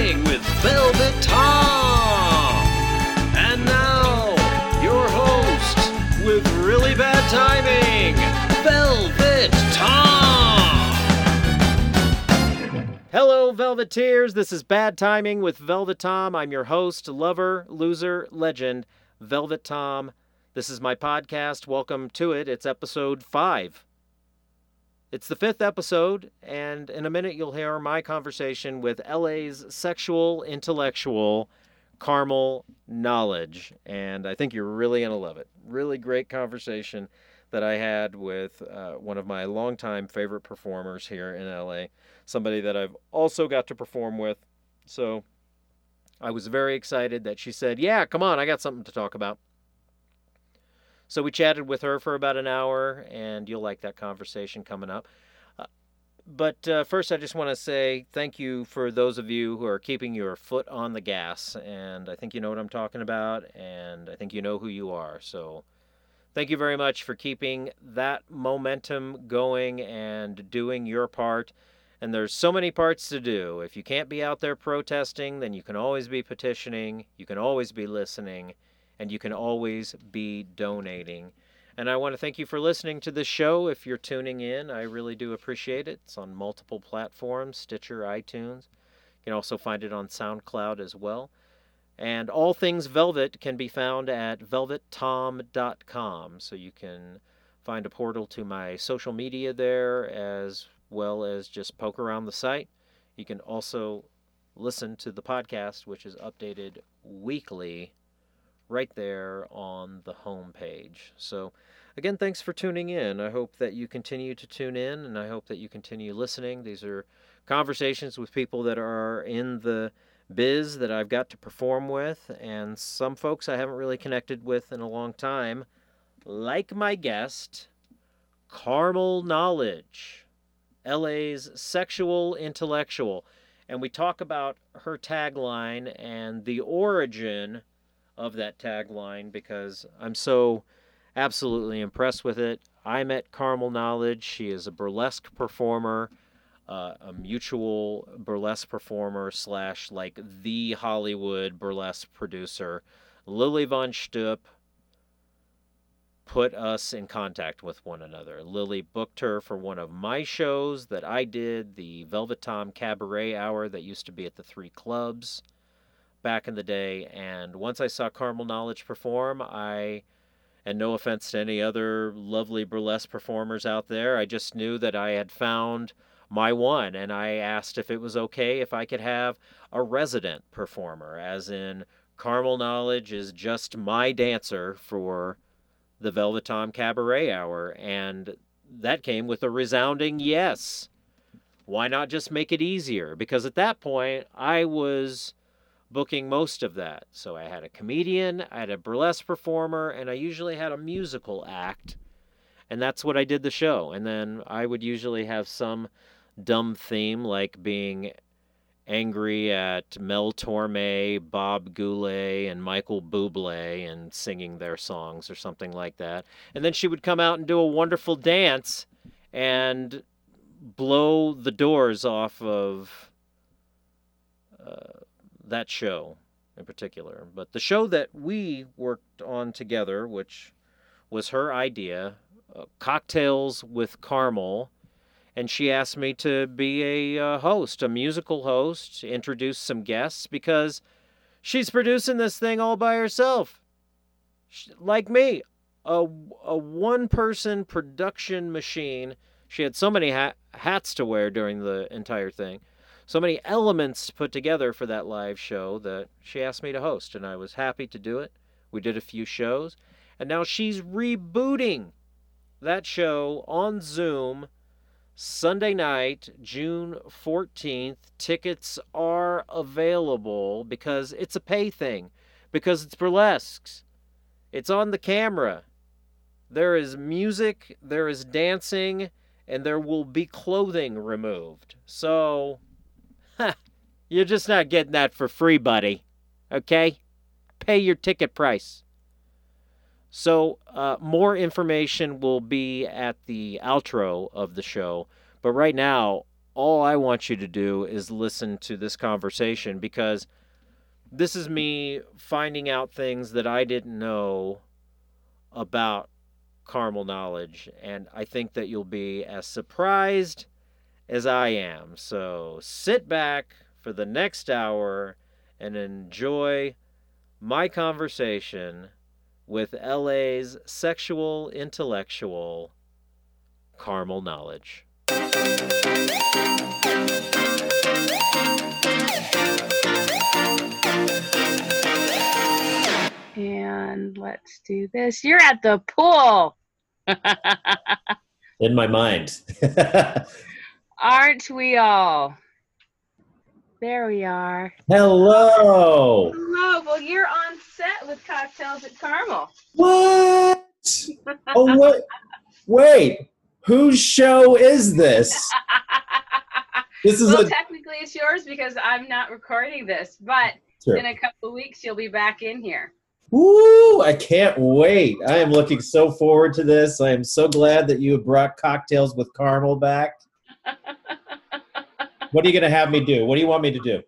Timing with Velvet Tom. And now, your host with really bad timing, Velvet Tom. Hello, Velveteers. This is Bad Timing with Velvet Tom. I'm your host, lover, loser, legend, Velvet Tom. This is my podcast. Welcome to it. It's episode five. It's the fifth episode, and in a minute you'll hear my conversation with LA's sexual intellectual, Carmel Knowledge. And I think you're really going to love it. Really great conversation that I had with uh, one of my longtime favorite performers here in LA, somebody that I've also got to perform with. So I was very excited that she said, Yeah, come on, I got something to talk about. So we chatted with her for about an hour, and you'll like that conversation coming up. Uh, but uh, first, I just want to say thank you for those of you who are keeping your foot on the gas. And I think you know what I'm talking about, and I think you know who you are. So thank you very much for keeping that momentum going and doing your part. And there's so many parts to do. If you can't be out there protesting, then you can always be petitioning, you can always be listening and you can always be donating. And I want to thank you for listening to this show. If you're tuning in, I really do appreciate it. It's on multiple platforms Stitcher, iTunes. You can also find it on SoundCloud as well. And all things Velvet can be found at velvettom.com. So you can find a portal to my social media there as well as just poke around the site. You can also listen to the podcast, which is updated weekly right there on the home page. So, again, thanks for tuning in. I hope that you continue to tune in and I hope that you continue listening. These are conversations with people that are in the biz that I've got to perform with, and some folks I haven't really connected with in a long time, like my guest, Carmel Knowledge, LA's sexual intellectual. And we talk about her tagline and the origin of that tagline because I'm so absolutely impressed with it. I met Carmel Knowledge. She is a burlesque performer, uh, a mutual burlesque performer slash like the Hollywood burlesque producer. Lili VonSchtupp put us in contact with one another. Lily booked her for one of my shows that I did, the Velvet Tom Cabaret Hour that used to be at the three clubs back in the day. And once I saw Carmel Knowledge perform, I, and no offense to any other lovely burlesque performers out there, I just knew that I had found my one. And I asked if it was okay if I could have a resident performer, as in Carmel Knowledge is just my dancer for the Velvet Tom Cabaret Hour. And that came with a resounding yes. Why not just make it easier? Because at that point, I was booking most of that. So I had a comedian, I had a burlesque performer, and I usually had a musical act. And that's what I did the show. And then I would usually have some dumb theme like being angry at Mel Torme, Bob Goulet, and Michael Bublé and singing their songs or something like that. And then she would come out and do a wonderful dance and blow the doors off of uh, that show in particular. But the show that we worked on together, which was her idea, uh, Cocktails with Carmel, and she asked me to be a uh, host, a musical host, introduce some guests because she's producing this thing all by herself. She, like me, a, a one person production machine. She had so many ha- hats to wear during the entire thing so many elements put together for that live show that she asked me to host, and I was happy to do it. We did a few shows, and now she's rebooting that show on Zoom Sunday night, June 14th. Tickets are available because it's a pay thing, because it's burlesques. It's on the camera. There is music, there is dancing, and there will be clothing removed. So You're just not getting that for free, buddy. Okay? Pay your ticket price. So, uh, more information will be at the outro of the show. But right now, all I want you to do is listen to this conversation because this is me finding out things that I didn't know about caramel knowledge. And I think that you'll be as surprised as I am. So sit back for the next hour and enjoy my conversation with LA's sexual intellectual, Caramel Knowledge. And let's do this. You're at the pool. In my mind. Aren't we all? There we are. Hello. Hello. Well, you're on set with Cocktails at Carmel. What? Oh, what? Wait. Whose show is this? This is well, a. technically it's yours because I'm not recording this, but Sure. in a couple of weeks you'll be back in here. Woo! I can't wait. I am looking so forward to this. I am so glad that you have brought cocktails with caramel back. What are you going to have me do? What do you want me to do?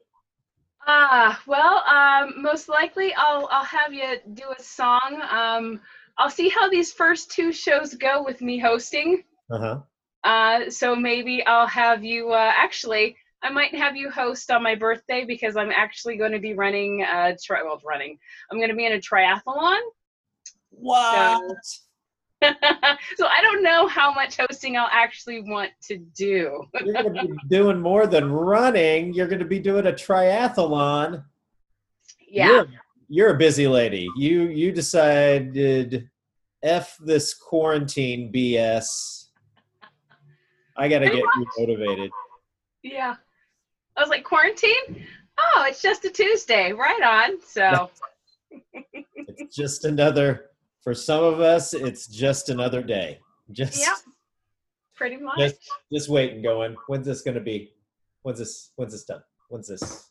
Ah, well, um, most likely I'll I'll have you do a song. Um, I'll see how these first two shows go with me hosting. Uh huh. Uh, so maybe I'll have you. Uh, actually, I might have you host on my birthday because I'm actually going to be running. Uh, tri- well, running. I'm going to be in a triathlon. What? so I don't know how much hosting I'll actually want to do. You're going to be doing more than running. You're going to be doing a triathlon. yeah. You're, you're a busy lady. You you decided f this quarantine BS. I got to get you motivated. Yeah. I was like, quarantine? Oh, it's just a Tuesday. Right on. So, It's just another for some of us. It's just another day. Just Yep. pretty much. just just waiting, going. When's this going to be? When's this? When's this done? When's this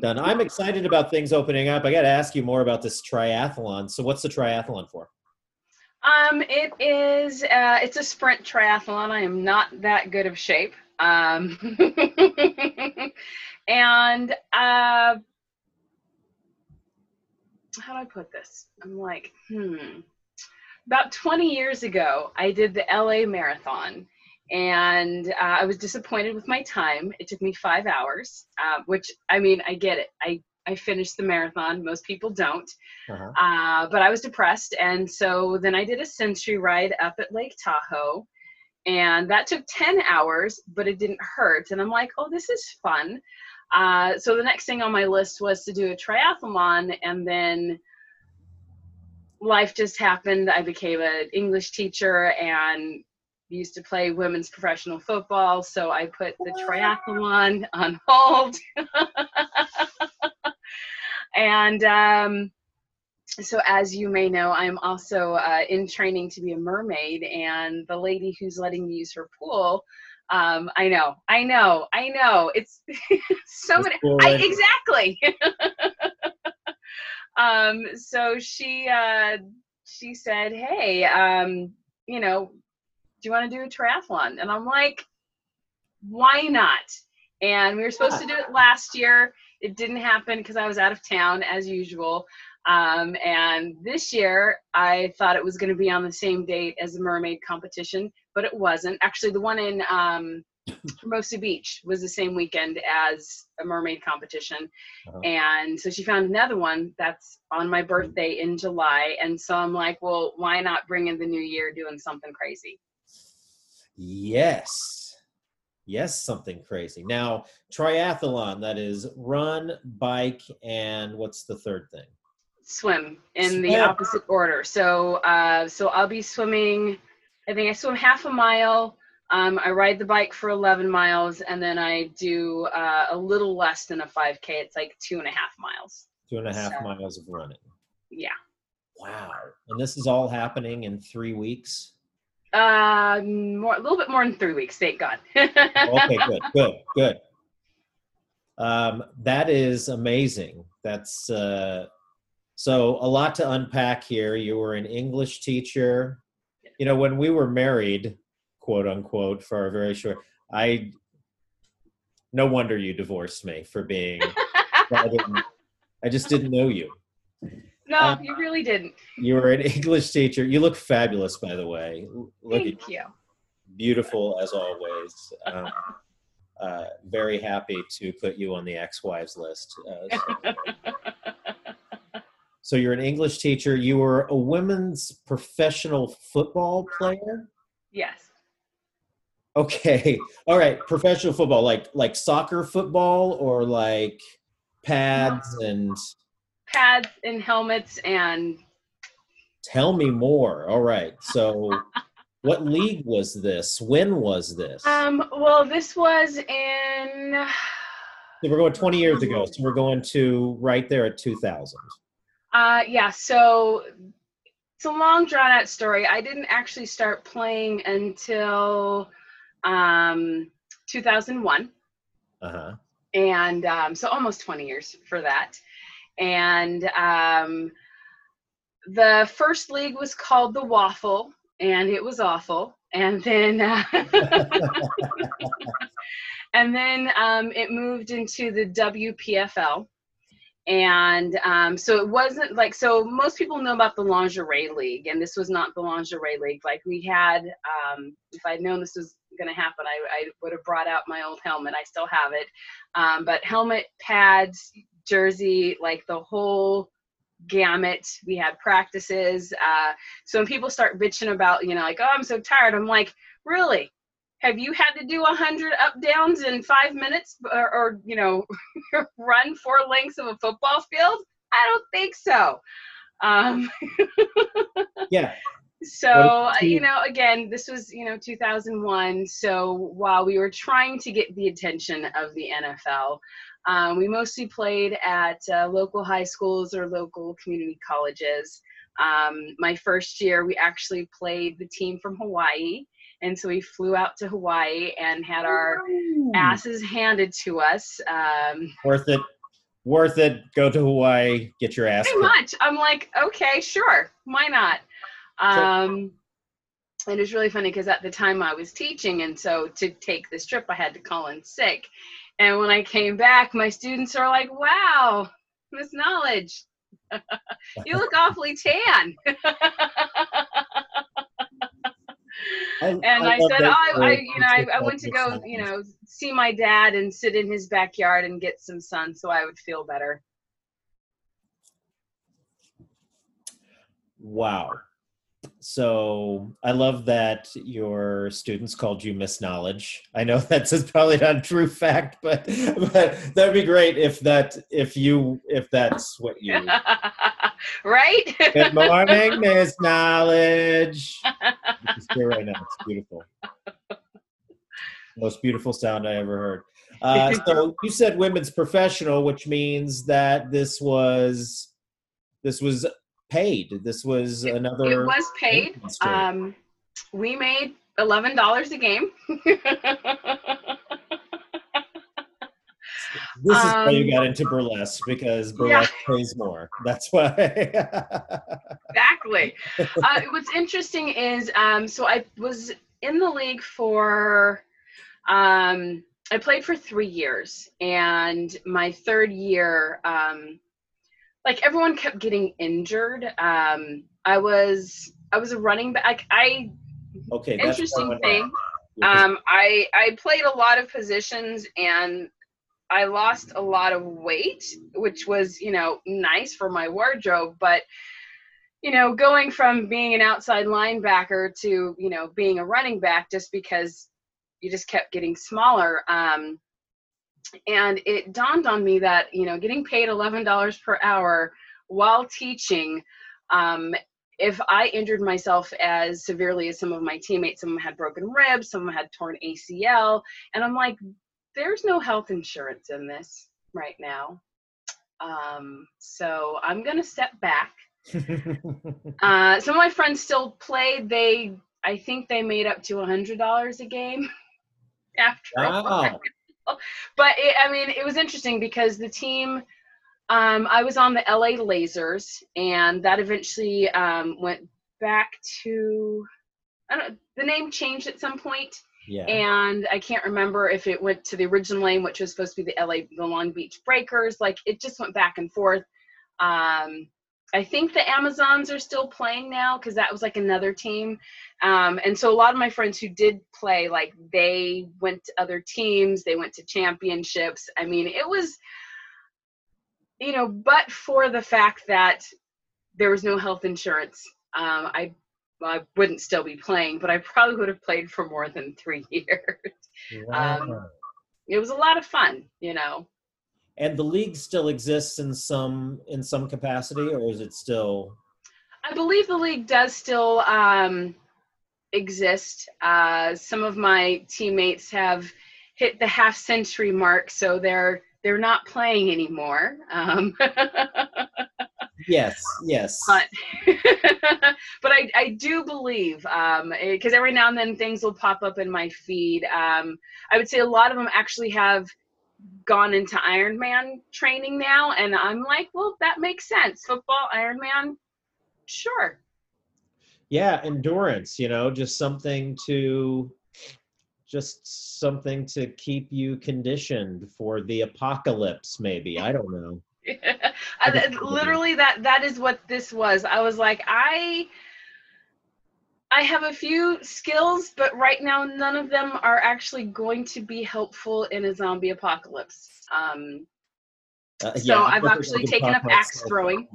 done? I'm excited about things opening up. I got to ask you more about this triathlon. So, what's the triathlon for? Um, it is, uh, it's a sprint triathlon. I am not that good of shape. Um, and, uh, how do I put this? I'm like, hmm. About 20 years ago, I did the LA Marathon, and uh, I was disappointed with my time. It took me five hours, uh, which I mean, I get it. I I finished the marathon. Most people don't, Uh-huh. uh, but I was depressed, and so then I did a century ride up at Lake Tahoe, and that took 10 hours, but it didn't hurt. And I'm like, oh, this is fun. Uh, so the next thing on my list was to do a triathlon, and then life just happened. I became an English teacher and used to play women's professional football, so I put the triathlon on hold. and um, so, as you may know, I'm also uh, in training to be a mermaid, and the lady who's letting me use her pool. Um, I know, I know, I know. It's so many. I, exactly. um, so she uh, she said, "Hey, um, you know, do you want to do a triathlon?" And I'm like, "Why not?" And we were supposed to do it last year. It didn't happen because I was out of town as usual. Um, and this year, I thought it was going to be on the same date as the mermaid competition, but it wasn't. Actually, the one in um, Hermosa Beach was the same weekend as a mermaid competition. Uh-huh. And so she found another one that's on my birthday in July. And so I'm like, well, why not bring in the new year doing something crazy? Yes. Yes, something crazy. Now, triathlon, that is run, bike, and what's the third thing? Swim in the opposite order. So, uh, so I'll be swimming. I think I swim half a mile. Um, I ride the bike for 11 miles, and then I do uh, a little less than a 5K. It's like two and a half miles. Two and a half So- miles of running. Yeah. Wow. And this is all happening in three weeks? Uh, more, a little bit more than three weeks. Thank God. Okay, good, good, good. Um, that is amazing. That's uh, so a lot to unpack here. You were an English teacher. You know, when we were married, quote unquote, for a very short, I no wonder you divorced me for being. I, didn't- I just didn't know you. No, Uh, you really didn't. You were an English teacher. You look fabulous, by the way. Look at Thank you. beautiful as always. Um, uh, very happy to put you on the ex-wives list. Uh, so. so you're an English teacher. You were a women's professional football player. Yes. Okay, all right. Professional football, like like soccer football, or like pads and. Pads and helmets and Tell me more. All right. So, what league was this? When was this? um well this was in So we're going 20 years ago. So we're going to right there at 2000. Uh yeah, so it's a long drawn out story. I didn't actually start playing until um 2001 Uh huh. and um, so almost 20 years for that. And um, the first league was called the Waffle, and it was awful. And then, uh, and then um, it moved into the WPFL. And um, so it wasn't like so. Most people know about the lingerie league, and this was not the lingerie league. Like we had, um, if I'd known this was going to happen, I, I would have brought out my old helmet. I still have it, um, but helmet, pads, jersey, like the whole gamut. We had practices. Uh, so when people start bitching about, you know, like, oh, I'm so tired, I'm like, really? Have you had to do a hundred up downs in five minutes, or, or you know, run four lengths of a football field? I don't think so. Um, Yeah. so uh, you know again this was you know 2001 so while we were trying to get the attention of the nfl um, we mostly played at uh, local high schools or local community colleges um, my first year we actually played the team from hawaii and so we flew out to hawaii and had our asses handed to us um, Worth it. Worth it. Go to Hawaii. Get your ass. pretty kicked. much i'm like okay sure why not um and it's really funny because at the time i was teaching and so to take this trip i had to call in sick and when i came back my students are like wow miss knowledge you look awfully tan and I, love said, oh, I, I, you're- know, I, I went to go, taking you know, see my dad and sit in his backyard and get some sun so I would feel better. Wow. So I love that your students called you Miss Knowledge. I know that's is probably not a true fact, but but that'd be great if that if you if that's what you. right? Good morning, Miss Knowledge. It's here right now. It's beautiful. Most beautiful sound I ever heard. Uh, so you said women's professional, which means that this was this was paid. This was another. it was paid. Um, we made eleven dollars a game. This is why you Um, got into burlesque because burlesque pays more. That's why. exactly. Uh, what's interesting is, um, so I was in the league for, um, I played for three years, and my third year, um, like everyone kept getting injured. Um, I was I was a running back. I okay, interesting thing. Um, I I played a lot of positions and I lost a lot of weight, which was you know nice for my wardrobe, but you know going from being an outside linebacker to you know being a running back just because you just kept getting smaller. Um, and it dawned on me that you know getting paid eleven dollars per hour while teaching um, if I injured myself as severely as some of my teammates, some of them had broken ribs, some of them had torn ACL, and I'm like, there's no health insurance in this right now. Um, so I'm gonna step back. Uh, some of my friends still played. They, I think they made up to a hundred dollars a game after wow. but it, I mean, it was interesting because the team, um, I was on the LA Lasers, and that eventually um, went back to, I don't. The name changed at some point, Yeah. and I can't remember if it went to the original name, which was supposed to be the LA, the Long Beach Breakers. Like it just went back and forth. Um, I think the Amazons are still playing now because that was like another team. Um, and so a lot of my friends who did play, like they went to other teams, they went to championships. I mean, it was, you know, but for the fact that there was no health insurance, um, I I wouldn't still be playing, but I probably would have played for more than three years. um, it was a lot of fun, you know. and the league still exists in some in some capacity, or is it still? I believe the league does still um, exist. Uh, some of my teammates have hit the half century mark, so they're they're not playing anymore. Um, Yes. Yes. but but I, I do believe um because every now and then things will pop up in my feed. Um, I would say a lot of them actually have gone into Ironman training now, and I'm like, well, that makes sense. Football, Ironman, sure. yeah endurance you know just something to just something to keep you conditioned for the apocalypse maybe i don't know I- literally that that is what this was. I was like i i have a few skills but right now none of them are actually going to be helpful in a zombie apocalypse. Um Uh, So I've actually taken up axe throwing.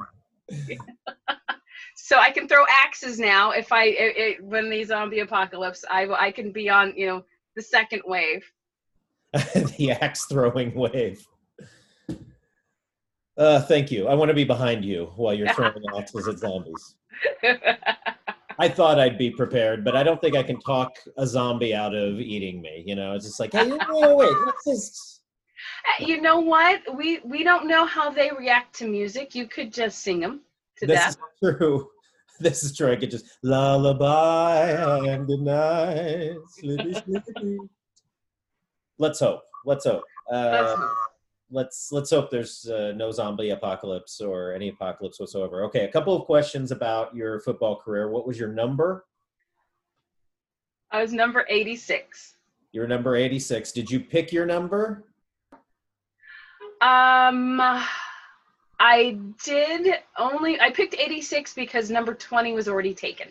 so i can throw axes now if i it, it, when the zombie apocalypse i i can be on you know the second wave. The axe throwing wave uh thank you i want to be behind you while you're throwing axes at zombies i thought i'd be prepared but i don't think i can talk a zombie out of eating me you know it's just like hey wait, wait, wait let's just you know what we we don't know how they react to music you could just sing them to this death is true. This is true. I could just lullaby and good night. Sleepy, sleepy. Let's hope. Let's hope. Let's Uh, hope. Let's let's hope there's uh, no zombie apocalypse or any apocalypse whatsoever. Okay, a couple of questions about your football career. What was your number? i was number 86 Your number 86. Did you pick your number? um i did only i picked 86 because number 20 was already taken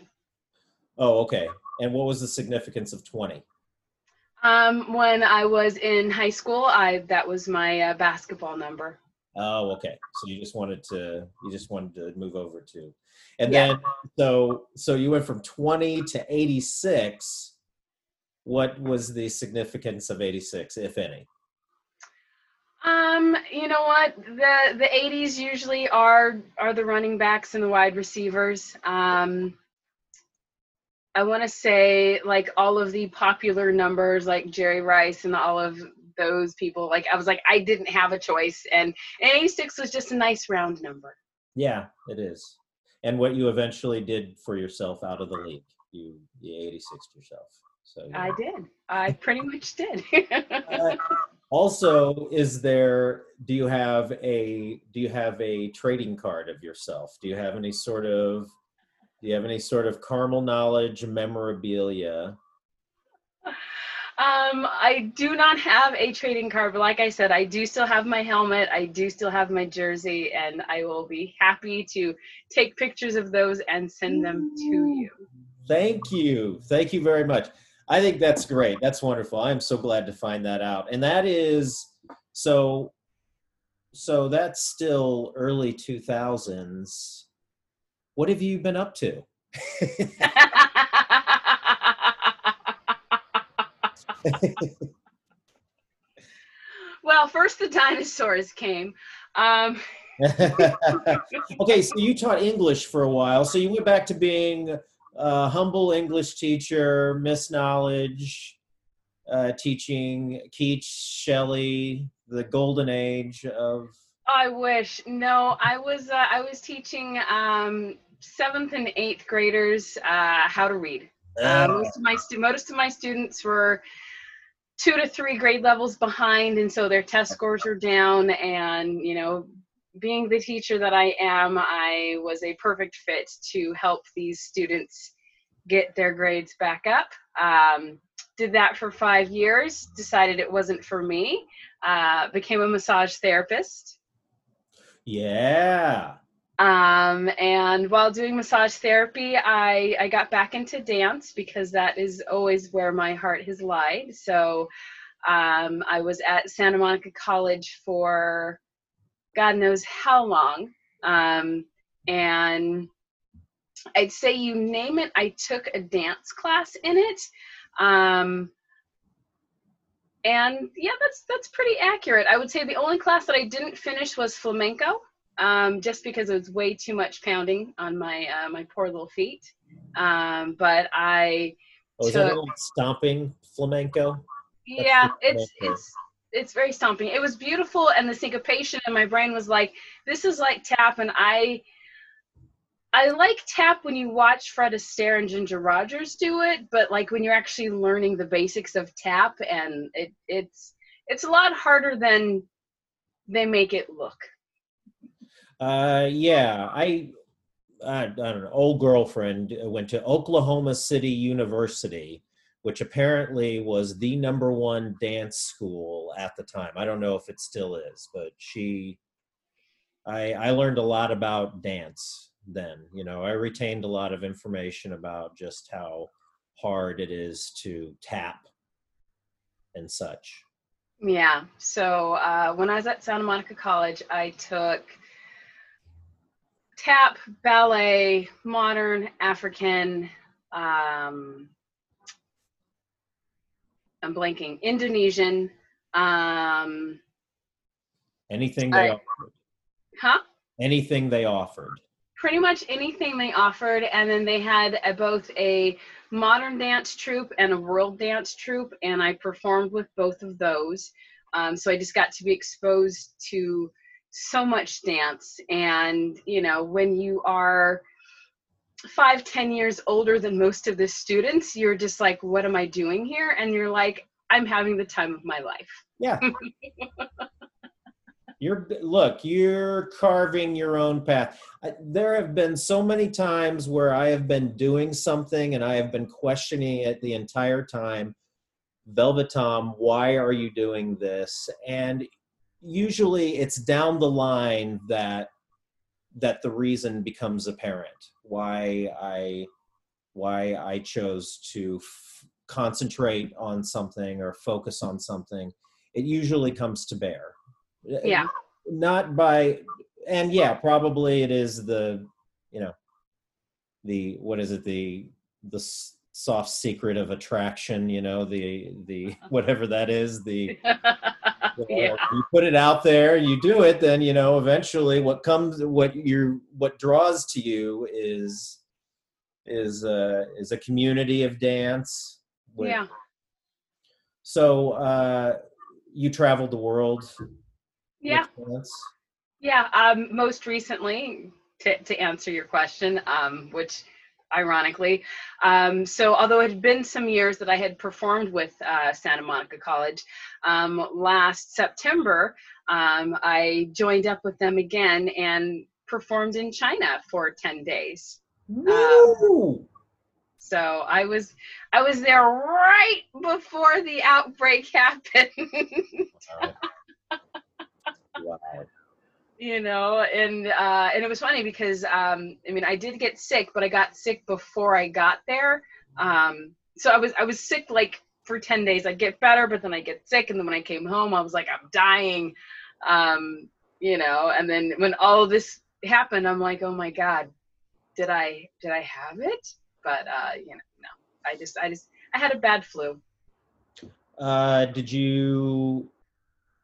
Oh, okay. And what was the significance of 20? Um when i was in high school i that was my uh, basketball number Oh, okay. So you just wanted to you just wanted to move over to, and Yeah. then so so you went from twenty to eighty six. What was the significance of eighty six, if any? Um, you know what? The the 80s usually are are the running backs and the wide receivers. Um I want to say like all of the popular numbers like Jerry Rice and all of those people like I was like I didn't have a choice and, and 86 was just a nice round number. Yeah, it is. And what you eventually did for yourself out of the league, you you eighty six yourself. So you- I did. I pretty much did. Uh, also, is there? Do you have a? Do you have a trading card of yourself? Do you have any sort of? Do you have any sort of caramel knowledge memorabilia? Um, I do not have a trading card, but like I said, I do still have my helmet. I do still have my jersey, and I will be happy to take pictures of those and send them to you. Thank you, thank you very much. I think that's great. That's wonderful. I'm so glad to find that out. And that is so. So that's still early 2000s. What have you been up to? well, first the dinosaurs came. Um, okay, so you taught English for a while. So you went back to being a humble English teacher, Miss Knowledge, uh, teaching Keats, Shelley, the golden age of. I wish. No, I was uh, I was teaching um, seventh and eighth graders uh, how to read. Uh, most of my stu- most of my students were two to three grade levels behind, and so their test scores were down. And you know, being the teacher that I am, I was a perfect fit to help these students get their grades back up. Um, did that for five years. Decided it wasn't for me. Uh, became a massage therapist. Yeah. Um, and while doing massage therapy, I, I got back into dance because that is always where my heart has lied. So um, I was at Santa Monica College for God knows how long. Um, and I'd say you name it, I took a dance class in it. Um, and yeah, that's that's pretty accurate. I would say the only class that I didn't finish was flamenco, um, just because it was way too much pounding on my uh, my poor little feet. Um, but I Oh, is took, that like stomping flamenco? yeah, the it's flamenco. it's it's very stomping. It was beautiful, and the syncopation in my brain was like, this is like tap, and I. I like tap when you watch Fred Astaire and Ginger Rogers do it, but like when you're actually learning the basics of tap, and it it's it's a lot harder than they make it look. Uh, yeah, I, I, I. Old girlfriend uh, went to Oklahoma City University, which apparently was the number one dance school at the time. I don't know if it still is, but she, I, I learned a lot about dance then. You know, I retained a lot of information about just how hard it is to tap and such. Yeah. So uh, when I was at Santa Monica College, I took tap, ballet, modern, African. Um, I'm blanking. Indonesian. Um, Anything they I- offered. huh? Anything they offered. pretty much anything they offered and then they had a, both a modern dance troupe and a world dance troupe and i performed with both of those um, so i just got to be exposed to so much dance and you know when you are five ten years older than most of the students you're just like what am i doing here and you're like i'm having the time of my life Yeah. you're look, you're carving your own path. I, there have been so many times where I have been doing something and I have been questioning it the entire time. Velvet Tom, why are you doing this? And usually it's down the line that that the reason becomes apparent why I why I chose to f- concentrate on something or focus on something. It usually comes to bear. Uh, yeah. Not by and yeah, probably it is the you know the what is it the the s- soft secret of attraction, you know, the the whatever that is, the yeah you put it out there, you do it, then you know eventually what comes what you what draws to you is is uh is a community of dance. with- yeah So uh you traveled the world yeah? Yeah, um, most recently, to, to answer your question, um, which ironically, um, so although it had been some years that I had performed with uh, Santa Monica College, um, last September, um, I joined up with them again and performed in China for 10 days. Woo! So I was I was there right before the outbreak happened. Wow. You know and uh and it was funny because um i mean i did get sick but i got sick before i got there. Um so i was i was sick like for 10 days. I'd get better but then i get sick and then when i came home i was like i'm dying. Um you know and then when all this happened i'm like oh my god did i did i have it? But uh you know no. I just i just i had a bad flu. Uh, did you?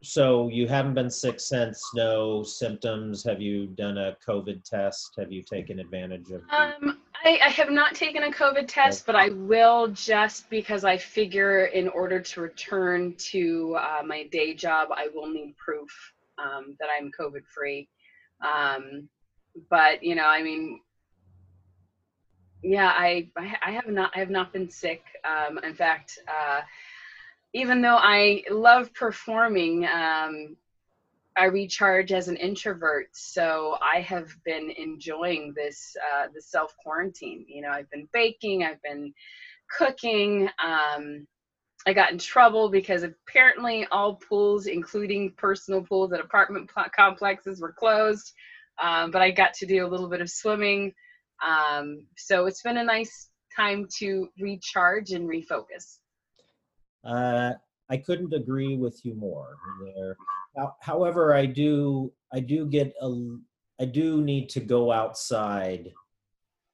So you haven't been sick since. No symptoms. Have you done a COVID test? Have you taken advantage of? Um, I, I have not taken a COVID test, but I will just because I figure in order to return to uh, my day job, I will need proof um, that I'm COVID free. Um, but you know, I mean, yeah, I, I I have not I have not been sick. Um, in fact, uh, even though I love performing, um, I recharge as an introvert, so I have been enjoying this uh, the self quarantine. You know, I've been baking, I've been cooking, um, I got in trouble because apparently all pools, including personal pools at apartment pl- complexes, were closed. Um, but I got to do a little bit of swimming. Um, so it's been a nice time to recharge and refocus. Uh, I couldn't agree with you more there. How- However, I do I do get a I do need to go outside,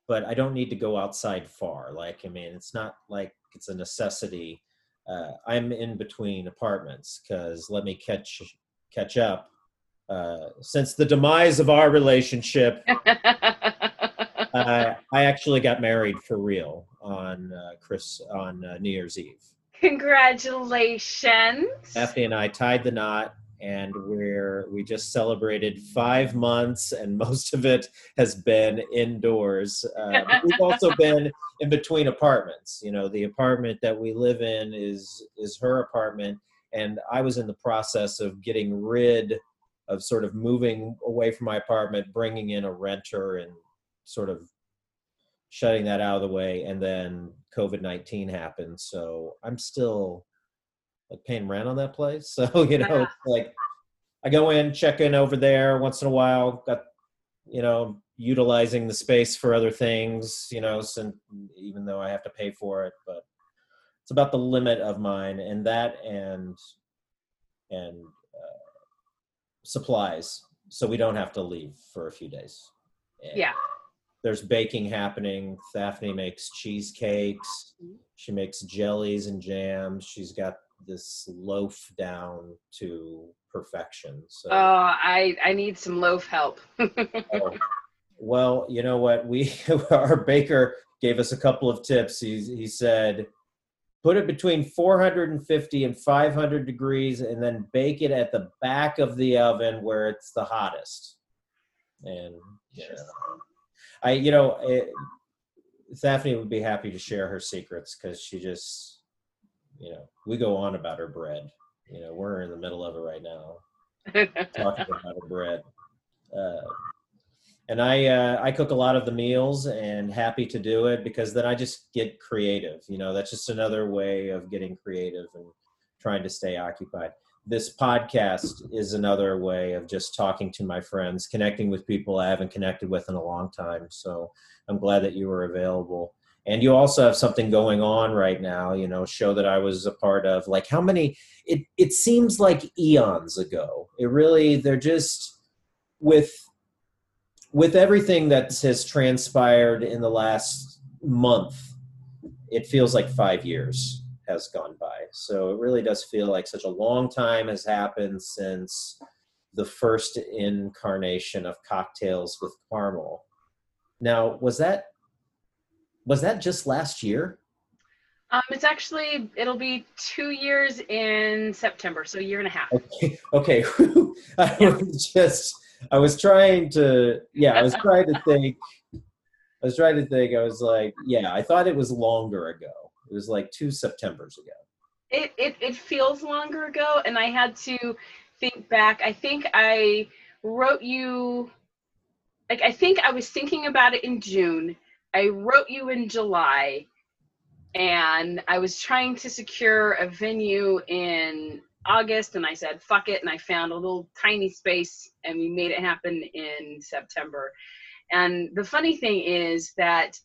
but I don't need to go outside far. Like I mean, it's not like it's a necessity. Uh, I'm in between apartments because let me catch catch up. Uh, since the demise of our relationship, uh, I actually got married for real on uh, Chris on uh, New Year's Eve. Congratulations. Daphne and I tied the knot, and we're we just celebrated five months, and most of it has been indoors. Uh, we've also been in between apartments. You know, the apartment that we live in is is her apartment, and I was in the process of getting rid of sort of moving away from my apartment, bringing in a renter, and sort of shutting that out of the way and then covid-19 happened so i'm still like paying rent on that place so you know like i go in check in over there once in a while got you know utilizing the space for other things you know since even though i have to pay for it but it's about the limit of mine and that and and uh, supplies so we don't have to leave for a few days And- Yeah. There's baking happening. Daphne makes cheesecakes. She makes jellies and jams. She's got this loaf down to perfection. So, Oh, I I need some loaf help. oh, well, you know what? We our baker gave us a couple of tips. He he said, put it between 450 and 500 degrees, and then bake it at the back of the oven where it's the hottest. And know, I, you know, it, Daphne would be happy to share her secrets because she just, you know, we go on about her bread. You know, we're in the middle of it right now, talking about her bread. Uh, and I, uh, I cook a lot of the meals and happy to do it because then I just get creative. You know, that's just another way of getting creative and trying to stay occupied this podcast is another way of just talking to my friends, connecting with people I haven't connected with in a long time. So I'm glad that you were available. And you also have something going on right now, you know, show that I was a part of. Like how many it it seems like eons ago. It really they're just with with everything that has transpired in the last month, it feels like 5 years has gone by. So it really does feel like such a long time has happened since the first incarnation of cocktails with caramel. Now, was that was that just last year? um, it's actually it'll be two years in September, so a year and a half. Okay, okay. I was just I was trying to yeah, I was trying to think I was trying to think. I was like, yeah, I thought it was longer ago. It was like two Septembers ago. It, it it feels longer ago, and I had to think back. I think I wrote you, like I think I was thinking about it in June. I wrote you in July, and I was trying to secure a venue in August, and I said fuck it, and I found a little tiny space, and we made it happen in September. And the funny thing is that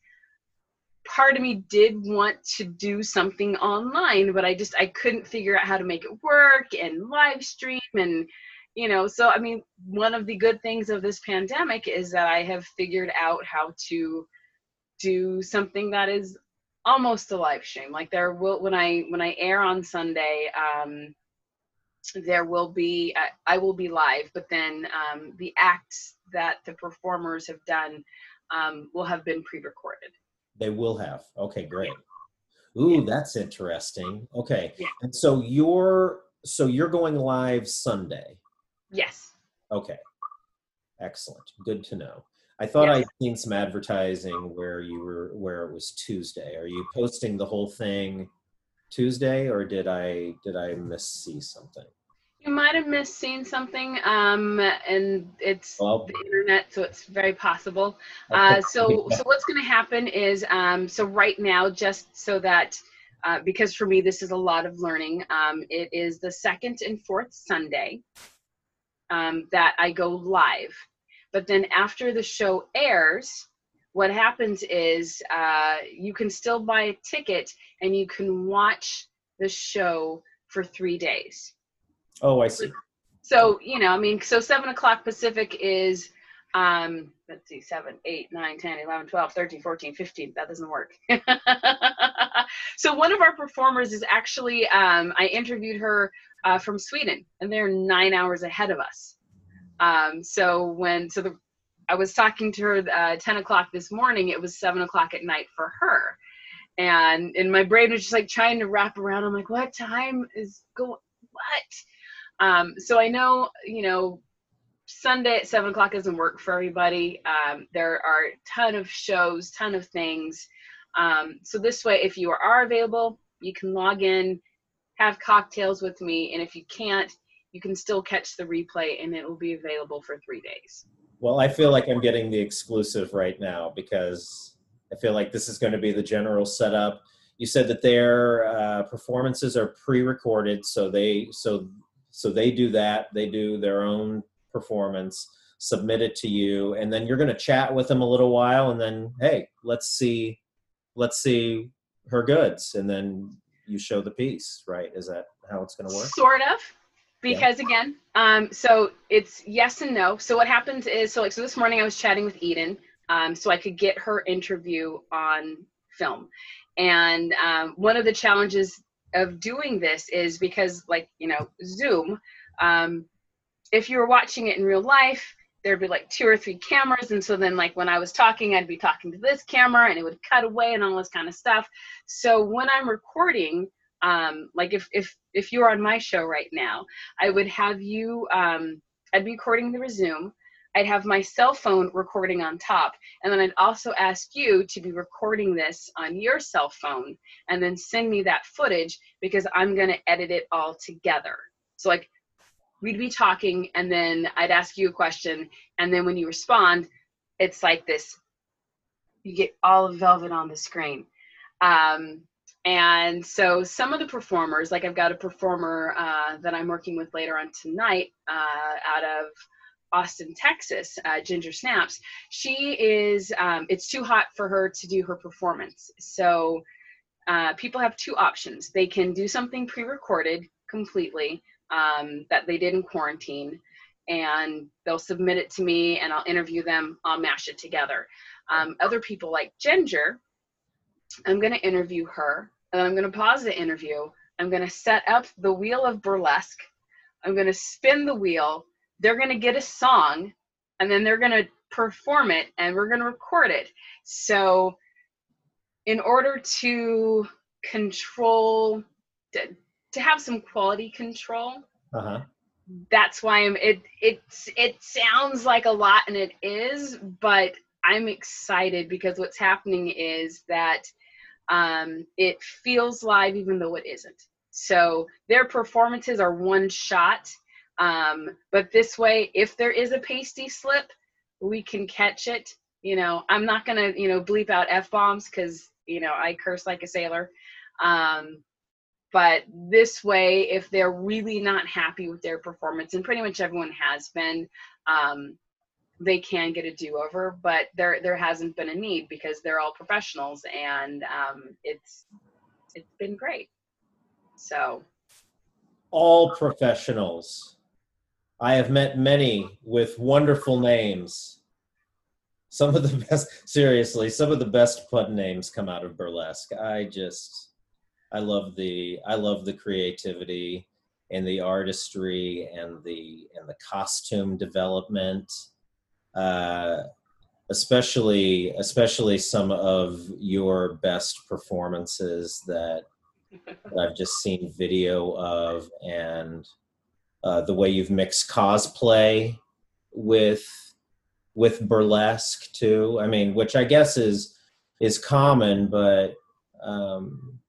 part of me did want to do something online but i just i couldn't figure out how to make it work and live stream and you know so i mean one of the good things of this pandemic is that i have figured out how to do something that is almost a live stream. Like there will when i when i air on sunday um there will be i, I will be live but then um the acts that the performers have done um, will have been pre-recorded They will have. Okay, great. Ooh, that's interesting. Okay. Yeah. And so you're so you're going live Sunday. yes Okay. Excellent. Good to know. I thought Yes. I'd seen some advertising where you were where it was Tuesday. Are you posting the whole thing Tuesday or did I did I miss see something? You might have missed seeing something, um, and it's Well, the internet, so it's very possible. Uh, so, so what's going to happen is, um, so right now, just so that uh, because for me this is a lot of learning. Um, it is the second and fourth Sunday um, that I go live, but then after the show airs, what happens is uh, you can still buy a ticket and you can watch the show for three days. Oh, I see. So, you know, I mean, so 7 o'clock Pacific is, um, let's see, 7, 8, 9, 10, 11, 12, 13, 14, 15. That doesn't work. so, one of our performers is actually, um, I interviewed her uh, from Sweden, and they're nine hours ahead of us. Um, so, when, so the, I was talking to her uh, 10 o'clock this morning, it was 7 o'clock at night for her. And and my brain was just like trying to wrap around. I'm like, what time is go? What? Um, so I know, you know, Sunday at seven o'clock doesn't work for everybody. Um, there are a ton of shows, ton of things. Um, so this way, if you are available, you can log in, have cocktails with me, and if you can't, you can still catch the replay, and it will be available for three days. Well, I feel like I'm getting the exclusive right now because I feel like this is going to be the general setup. You said that their uh, performances are pre-recorded, so they so so they do that. They do their own performance, submit it to you, and then you're going to chat with them a little while, and then hey, let's see, let's see her goods, and then you show the piece. Right? Is that how it's going to work? Sort of because again um, so it's yes and no so what happens is so like so this morning i was chatting with eden um, so I could get her interview on film. And um, one of the challenges of doing this is because, like, you know, Zoom, um, if you were watching it in real life, there'd be like two or three cameras. And so then, like, when I was talking, I'd be talking to this camera and it would cut away and all this kind of stuff. So when I'm recording, um, like if, if, if you're on my show right now, I would have you, um, I'd be recording the resume I'd have my cell phone recording on top. And then I'd also ask you to be recording this on your cell phone and then send me that footage because I'm going to edit it all together. So, like, we'd be talking and then I'd ask you a question. And then when you respond, it's like this you get all of Velvet on the screen. Um, and so some of the performers, like I've got a performer uh, that I'm working with later on tonight uh, out of Austin, Texas, uh, Ginger Snaps, she is, um, it's too hot for her to do her performance. So uh, people have two options. They can do something pre recorded completely um, that they did in quarantine, and they'll submit it to me, and I'll interview them, I'll mash it together. Um, other people like Ginger, I'm going to interview her, and I'm going to pause the interview. I'm going to set up the wheel of burlesque. I'm going to spin the wheel they're going to get a song and then they're going to perform it and we're going to record it. So, in order to control, to, to have some quality control, uh-huh. that's why I'm. It it's it sounds like a lot and it is, but I'm excited because what's happening is that um, it feels live even though it isn't. So their performances are one shot um, but this way, if there is a pasty slip, we can catch it. You know, I'm not gonna, you know, bleep out f bombs because you know I curse like a sailor. Um, but this way, if they're really not happy with their performance, and pretty much everyone has been, um, they can get a do-over. But there there hasn't been a need because they're all professionals, and um, it's it's been great. So all professionals I have met many with wonderful names. Some of the best, seriously, some of the best pun names come out of burlesque. I just, I love the, I love the creativity and the artistry and the and the costume development. Uh, especially, especially some of your best performances that, that I've just seen video of and uh, the way you've mixed cosplay with with burlesque too. I mean, which I guess is is common, but um,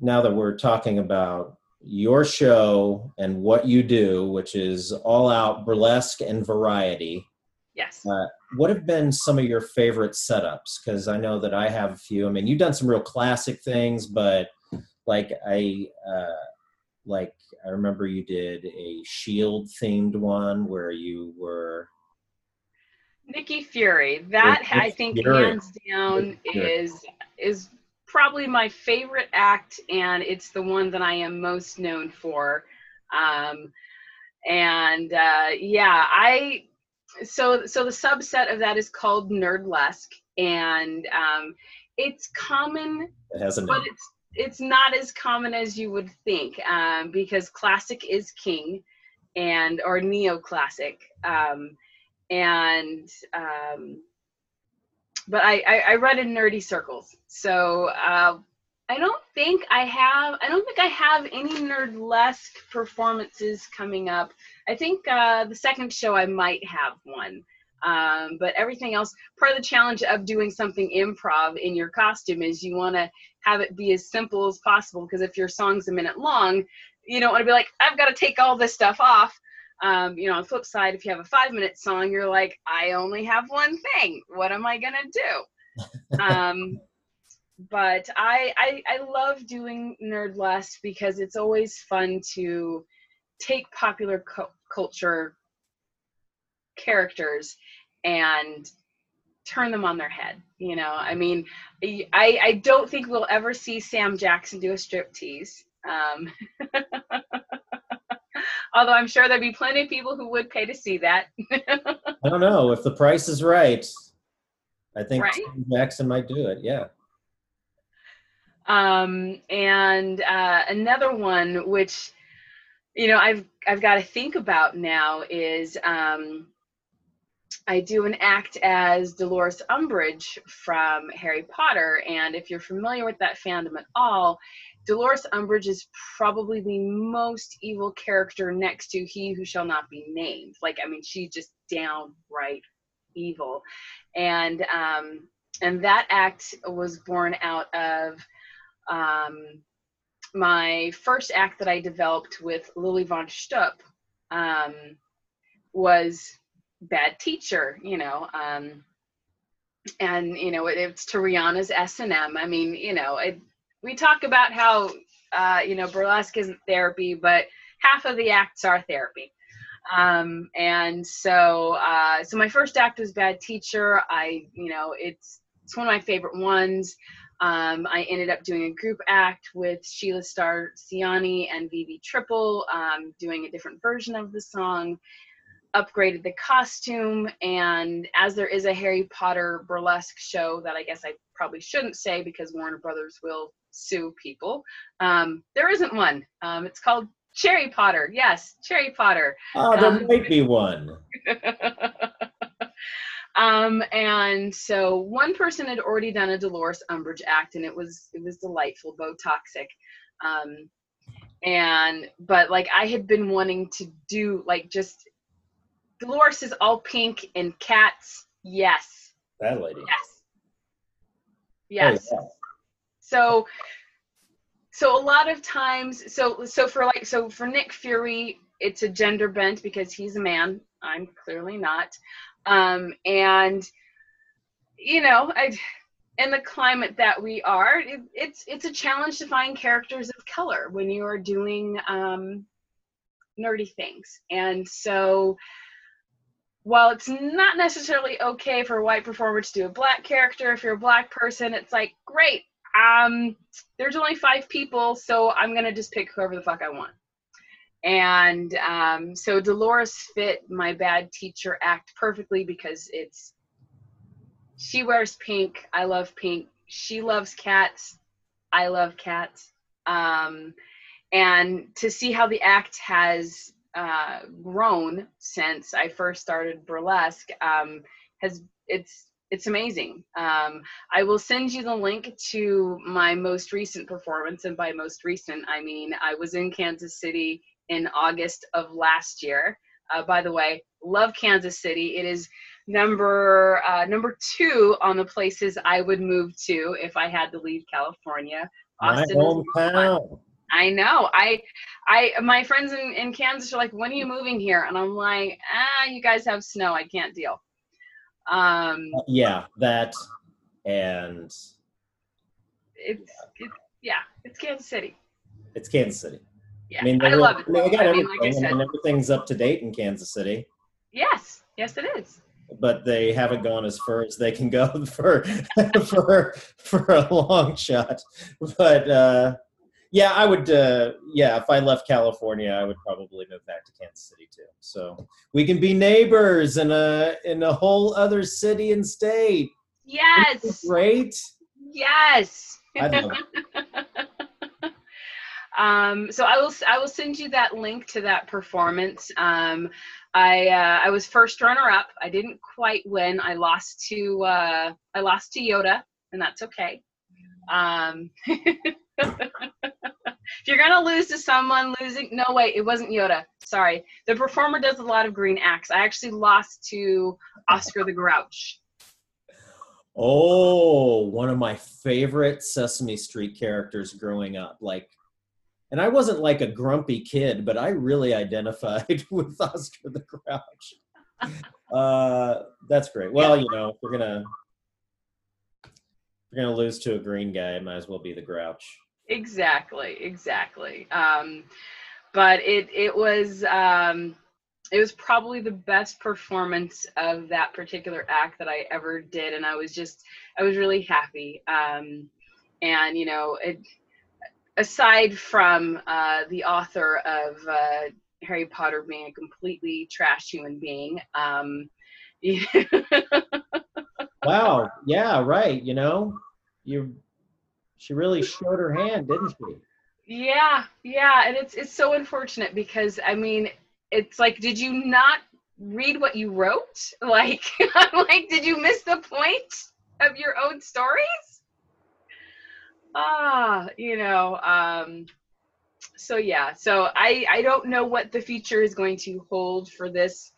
now that we're talking about your show and what you do, which is all out burlesque and variety, Yes. Uh, what have been some of your favorite setups? Because I know that I have a few. I mean, you've done some real classic things, but like I, uh, like I remember you did a Shield themed one where you were. Nikki Fury. That Nick I think Fury. hands down is is probably my favorite act, and it's the one that I am most known for. Um, and uh, yeah, I so so the subset of that is called Nerdlesque, and um, it's common It has a but it's it's not as common as you would think um, because classic is king and or neoclassic um, and um, but I, I i run in nerdy circles. So uh, i don't think i have i don't think i have any nerdlesque performances coming up. I think uh, the second show i might have one um, but everything else part of the challenge of doing something improv in your costume is you want to have it be as simple as possible because if your song's a minute long you don't want to be like i've got to take all this stuff off. Um, you know on the flip side if you have a five minute song you're like i only have one thing. What am i going to do? Um, but I, I i love doing nerdlesque because it's always fun to take popular cu- culture characters and turn them on their head you know i mean i i don't think we'll ever see sam jackson do a strip tease um although i'm sure there'd be plenty of people who would pay to see that I don't know if the price is right. I think Right? Tom Jackson might do it. Yeah. um and uh another one which you know i've i've got to think about now is um i do an act as dolores umbridge from harry potter and if you're familiar with that fandom at all dolores umbridge is probably the most evil character next to he who shall not be named. Like i mean she's just downright evil. And um and that act was born out of um, my first act that I developed with Lili VonSchtupp um, was Bad Teacher, you know, um, and you know it, it's to Rihanna's S and M. I mean, you know, it, we talk about how uh, you know burlesque isn't therapy, but half of the acts are therapy. Um, and so, uh, so my first act was Bad Teacher. I, you know, it's it's one of my favorite ones. Um, I ended up doing a group act with Sheila Star Siani and Vivi Triple, um, doing a different version of the song, upgraded the costume, and as there is a Harry Potter burlesque show that I guess I probably shouldn't say because Warner Brothers will sue people, um, there isn't one. Um, it's called Cherry Potter. Yes, Cherry Potter. Oh, there Um, might be one. um and so one person had already done a dolores umbridge act and it was it was delightful botoxic um and but like i had been wanting to do like just dolores is all pink and cats yes. That lady. yes. Oh, yes. yeah. so so a lot of times so so for like so for nick fury it's a gender bent because he's a man. I'm clearly not. Um and you know I, in the climate that we are it, it's it's a challenge to find characters of color when you are doing um nerdy things. And so while it's not necessarily okay for a white performer to do a black character if you're a black person it's like great um there's only five people so i'm gonna just pick whoever the fuck i want. And um, so dolores fit my bad teacher act perfectly because it's she wears pink i love pink she loves cats i love cats um, and to see how the act has uh, grown since I first started burlesque um, has it's it's amazing. Um, I will send you the link to my most recent performance, and by most recent I mean I was in Kansas City in August of last year. Uh, by the way, love Kansas City. It is number uh, number two on the places I would move to if I had to leave California. My Austin is hometown. I know. I, I, my friends in, in Kansas are like, when are you moving here? And I'm like, ah, you guys have snow. I can't deal. Um, yeah, that and it's, it's yeah, it's Kansas City. it's Kansas City. Yeah, I mean, I love it. I mean, I mean, like said, everything's up to date in Kansas City, yes, yes, it is. but they haven't gone as far as they can go for for for a long shot. But uh, yeah, I would. Uh, yeah, if I left California, I would probably move back to Kansas City too. So we can be neighbors in a in a whole other city and state. Yes, Great. yes. I love it. um, so I will I will send you that link to that performance. Um, I uh, I was first runner up. I didn't quite win. I lost to uh, I lost to Yoda, and that's okay. Um, if you're gonna lose to someone, losing no wait, it wasn't Yoda. Sorry, the performer does a lot of green acts. I actually lost to Oscar the Grouch. Oh, one of my favorite Sesame Street characters growing up. Like, and I wasn't like a grumpy kid, but I really identified with Oscar the Grouch. Uh, that's great. Well, you know, we're gonna we're gonna lose to a green guy, might as well be the Grouch. Exactly exactly um but it it was um it was probably the best performance of that particular act that i ever did and i was just i was really happy um and you know it aside from uh the author of uh harry potter being a completely trash human being um Wow. Yeah. Right. You know, you. She really showed her hand, didn't she? Yeah, yeah, and it's it's so unfortunate because I mean, it's like, did you not read what you wrote? Like, I'm like, did you miss the point of your own stories? Ah, you know, um, so yeah, so I I don't know what the future is going to hold for this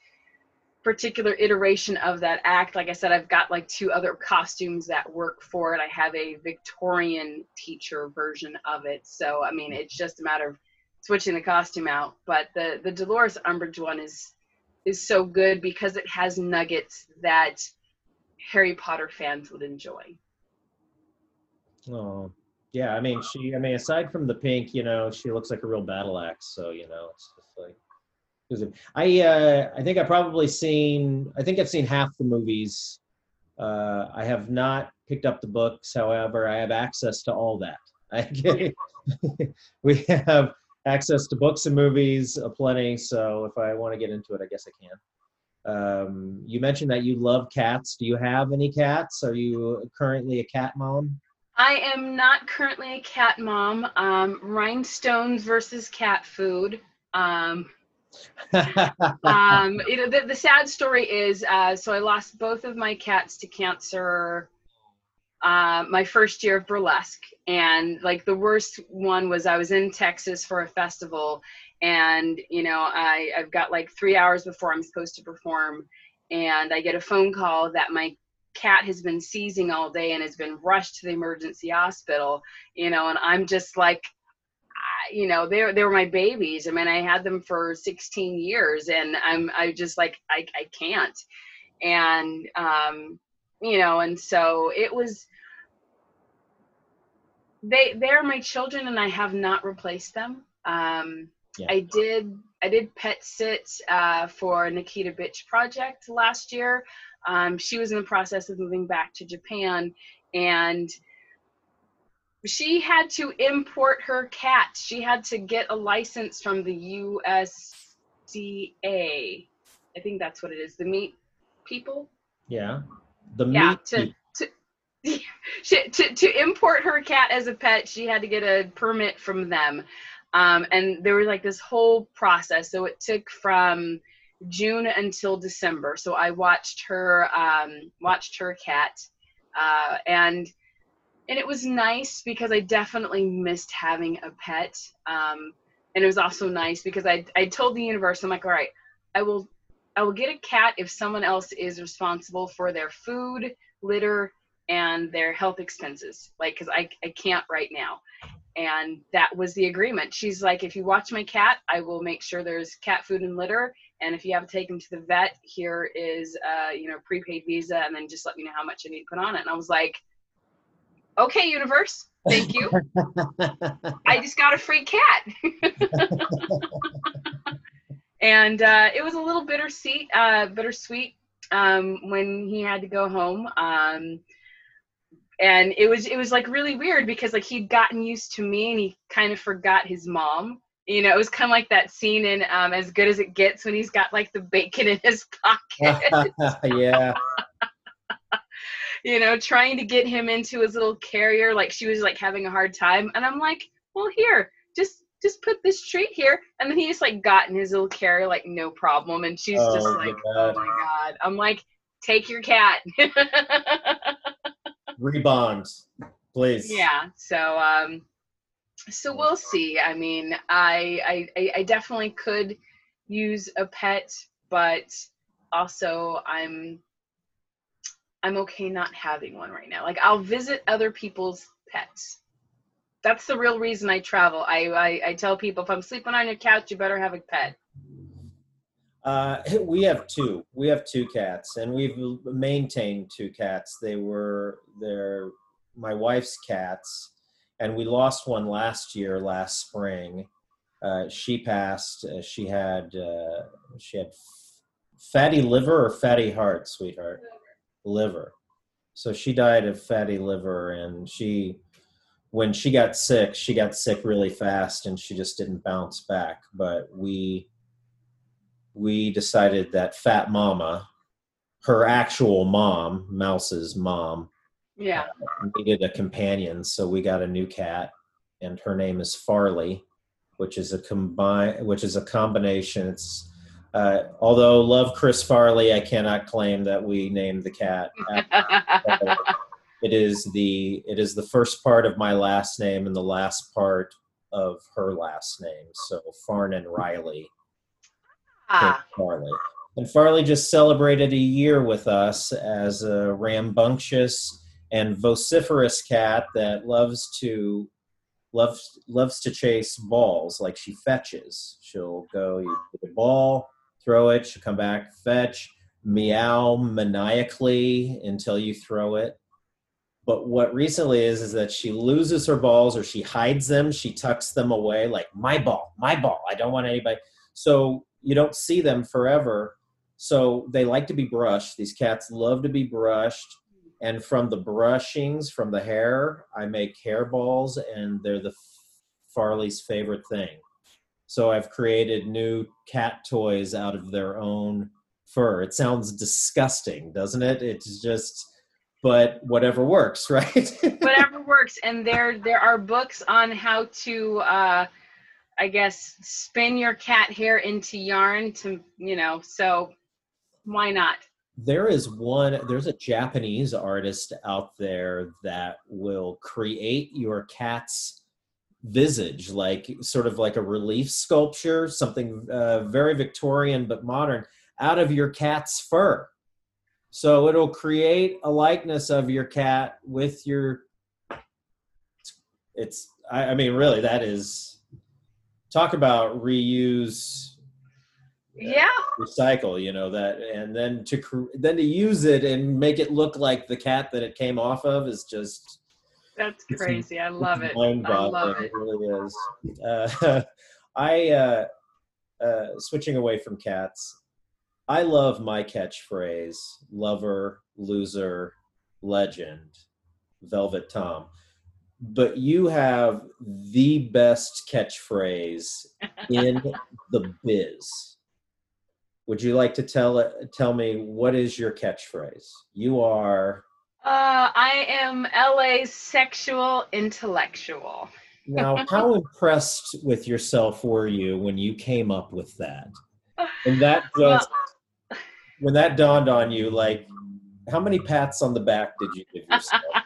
particular iteration of that act. Like I said, I've got like two other costumes that work for it. I have a Victorian teacher version of it. So I mean, mm. it's just a matter of switching the costume out. But the the Dolores Umbridge one is is so good because it has nuggets that Harry Potter fans would enjoy. Oh, yeah. I mean, she. I mean, aside from the pink, you know, she looks like a real battle axe. So you know, it's just like. I uh, I think I've probably seen. I think I've seen half the movies. Uh, I have not picked up the books. However, I have access to all that. Get, we have access to books and movies aplenty. So if I want to get into it, I guess I can. Um, you mentioned that you love cats. Do you have any cats? Are you currently a cat mom? I am not currently a cat mom. Um, rhinestones versus cat food. Um, um, you know, the, the sad story is, uh, so I lost both of my cats to cancer uh, my first year of burlesque. And like the worst one was I was in Texas for a festival and, you know, I, I've got like three hours before I'm supposed to perform and I get a phone call that my cat has been seizing all day and has been rushed to the emergency hospital, you know, and I'm just like, you know, they were, they were my babies. I mean, I had them for 16 years and I'm, I just like, I, I can't. And, um, you know, and so it was, they, they're my children and I have not replaced them. Um, Yeah. I did, I did pet sit, uh, for Nikita Bitch project last year. Um, she was in the process of moving back to Japan and she had to import her cat. She had to get a license from the USDA. I think that's what it is. The meat people. Yeah. The Yeah, meat. to- She, to, to import her cat as a pet, she had to get a permit from them. Um, and there was like this whole process. So it took from June until December. So I watched her, um, watched her cat. Uh, and and it was nice because I definitely missed having a pet. Um, and it was also nice because I I told the universe I'm like, all right, I will I will get a cat if someone else is responsible for their food, litter, and their health expenses. Like, cause I I can't right now. and that was the agreement. She's like, if you watch my cat, I will make sure there's cat food and litter. And if you have to take him to the vet, here is uh, you know, prepaid visa, and then just let me know how much I need to put on it. And I was like, okay, universe, thank you. I just got a free cat. and uh, it was a little bittersweet, uh, bittersweet um, when he had to go home. Um, and it was it was like really weird because like he'd gotten used to me and he kind of forgot his mom. You know, it was kind of like that scene in um, As Good as It Gets when he's got like the bacon in his pocket. yeah. you know, trying to get him into his little carrier, like she was like having a hard time. And I'm like, well, here, just just put this treat here. And then he just like got in his little carrier, like no problem. And she's just Oh, like, God. oh my god. I'm like, take your cat. Rebond, please. yeah. So um, so we'll see. I mean, I I- I definitely could use a pet, but also I'm I'm okay not having one right now. Like I'll visit other people's pets. That's the real reason I travel. I, I I tell people if I'm sleeping on your couch, you better have a pet. Uh, we have two. We have two cats, and we've maintained two cats. They were they're my wife's cats, and we lost one last year, last spring. Uh, she passed. Uh, she had uh, she had fatty liver or fatty heart, sweetheart, liver. So she died of fatty liver, and she when she got sick, she got sick really fast, and she just didn't bounce back. But we we decided that Fat Mama, her actual mom, Mouse's mom, Yeah. Uh, needed a companion, so we got a new cat, and her name is Farley, which is a combine, which is a combination. It's uh, although love Chris Farley, I cannot claim that we named the cat. after it is the it is the first part of my last name and the last part of her last name. So Farnan Riley. ah, Farley. And Farley just celebrated a year with us as a rambunctious and vociferous cat that loves to loves loves to chase balls like she fetches. She'll go you get a ball, throw it, she'll come back, fetch, meow maniacally until you throw it. But what recently is is that she loses her balls or she hides them, she tucks them away like my ball, my ball. I don't want anybody. So you don't see them forever. So they like to be brushed. These cats love to be brushed. And from the brushings, from the hair, I make hair balls, and they're the Farley's favorite thing. So I've created new cat toys out of their own fur. It sounds disgusting, doesn't it? It's just, but whatever works, right? whatever works. And there there are books on how to uh I guess spin your cat hair into yarn to you know, so why not? there is one there's a japanese artist out there that will create your cat's visage like sort of like a relief sculpture something uh, very victorian but modern out of your cat's fur so it'll create a likeness of your cat with your it's i, I mean really that is talk about reuse Yeah. recycle you know that and then to then to use it and make it look like the cat that it came off of is just That's crazy. I love it. I love it. it really is uh, i uh, uh, switching away from cats i love my catchphrase lover loser legend velvet tom but you have the best catchphrase in the biz would you like to tell tell me what is your catchphrase you are Uh I am LA's sexual intellectual. Now, how impressed with yourself were you when you came up with that? And that just when that dawned on you, like how many pats on the back did you give yourself?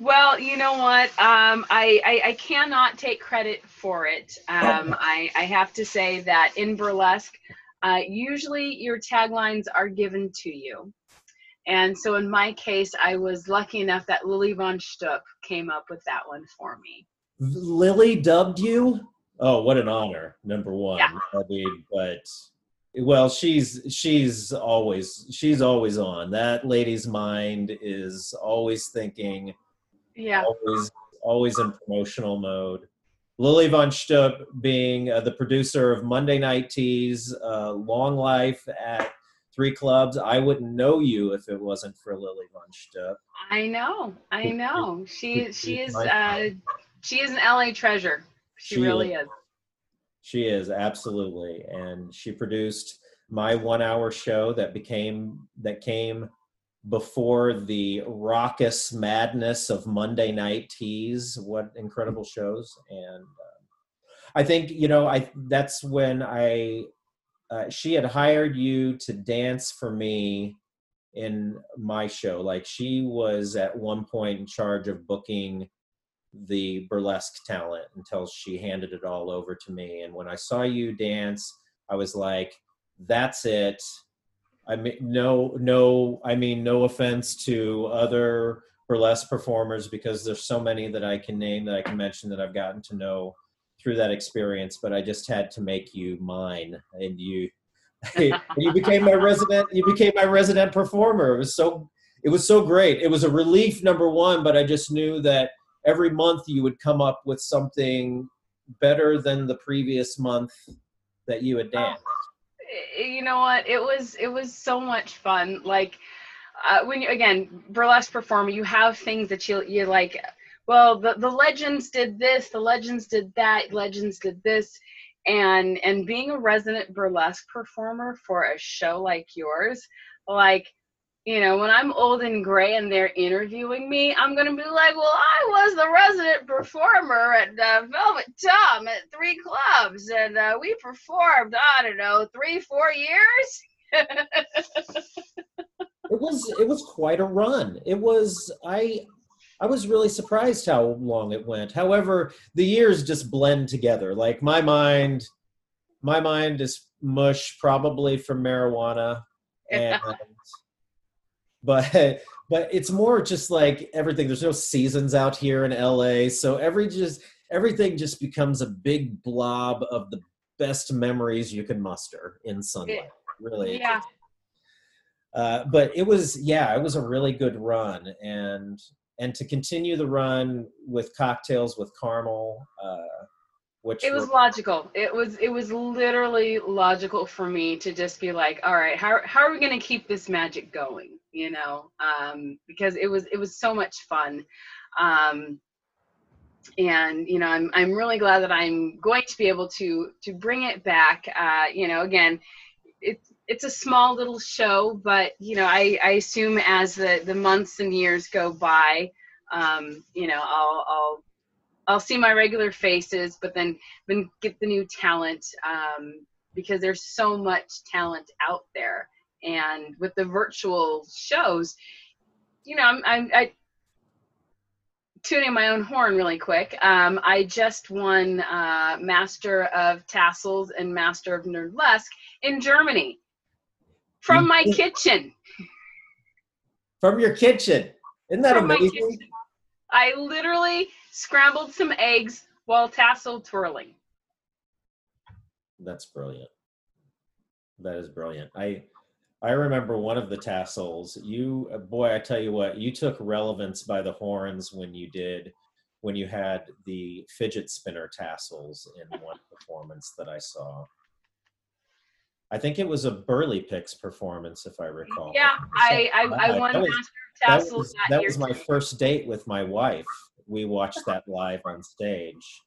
Well, you know what? Um, I, I I cannot take credit for it. Um, I I have to say that in burlesque, uh, usually your taglines are given to you, And so in my case, I was lucky enough that Lili VonSchtupp came up with that one for me. Lili dubbed you? Oh, what an honor! Number one. Yeah. I mean, but well, she's she's always she's always on. That lady's mind is always thinking, Yeah. always always in promotional mode. Lili VonSchtupp being uh, the producer of Monday Night Tease, uh, Long Life at Three Clubs. I wouldn't know you if it wasn't for Lily von Stupp. I know. I know. She she is uh she is an LA treasure. She, She really is. is. She is absolutely, and she produced my one-hour show that became that came before the raucous madness of Monday Night Tease. What incredible shows! And um, I think you know, I that's when I uh, she had hired you to dance for me in my show. Like she was at one point in charge of booking the burlesque talent until she handed it all over to me. And when I saw you dance, I was like, "That's it." I mean, no, no. I mean, no offense to other burlesque performers because there's so many that I can name that I can mention that I've gotten to know through that experience. But I just had to make you mine, and you, you became my resident. You became my resident performer. It was so. It was so great. It was a relief, number one, but I just knew that every month you would come up with something better than the previous month that you had danced. I- You know what? It was it was so much fun. Like uh, when you again burlesque performer, you have things that you you like. Well, the the legends did this, the legends did that, legends did this, and and being a resident burlesque performer for a show like yours, like you know, when I'm old and gray and they're interviewing me, I'm gonna be like, well, I was the resident performer at uh, Velvet Tom at three clubs, and uh, we performed, I don't know, three, four years. It was it was quite a run. It was I I was really surprised how long it went. However, the years just blend together. Like my mind my mind is mush probably from marijuana and but but it's more just like everything there's no seasons out here in LA so every just everything just becomes a big blob of the best memories you can muster in sunlight really yeah, uh, but it was yeah it was a really good run and and to continue the run with cocktails with caramel uh, which it was were- logical. It was it was literally logical for me to just be like, all right, how how are we gonna keep this magic going? You know, um, because it was it was so much fun. Um, and you know I'm I'm really glad that I'm going to be able to to bring it back. Uh, you know, again, it's it's a small little show, but you know I I assume as the the months and years go by, um, you know I'll I'll I'll see my regular faces, but then then get the new talent um, because there's so much talent out there. And with the virtual shows, you know, I'm, I'm I tuning my own horn really quick. Um, I just won uh, Master of Tassels and Master of Nerdlesque in Germany from my kitchen. from your kitchen isn't that From amazing. I literally scrambled some eggs while tassel twirling. That's brilliant. That is brilliant. I I remember one of the tassels. You boy, I tell you what, you took relevance by the horns when you did when you had the fidget spinner tassels in one performance that I saw. I think it was a Burlypicks performance, if I recall. Yeah, I I, I That won was- Master of that was, that, that was my too. first date with my wife. We watched that live on stage.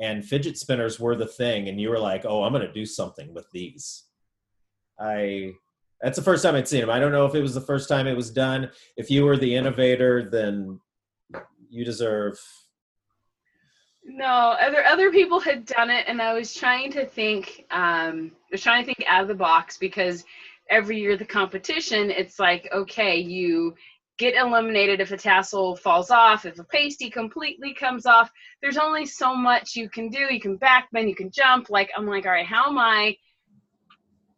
And fidget spinners were the thing, and you were like, "Oh, I'm going to do something with these." I that's the first time I'd seen him. I don't know if it was the first time it was done. If you were the innovator, then you deserve. No, other other people had done it, and I was trying to think. Um, I was trying to think out of the box because every year the competition, it's like, okay, you get eliminated if a tassel falls off, if a pasty completely comes off. There's only so much you can do. You can backbend, you can jump. Like I'm like, all right, how am I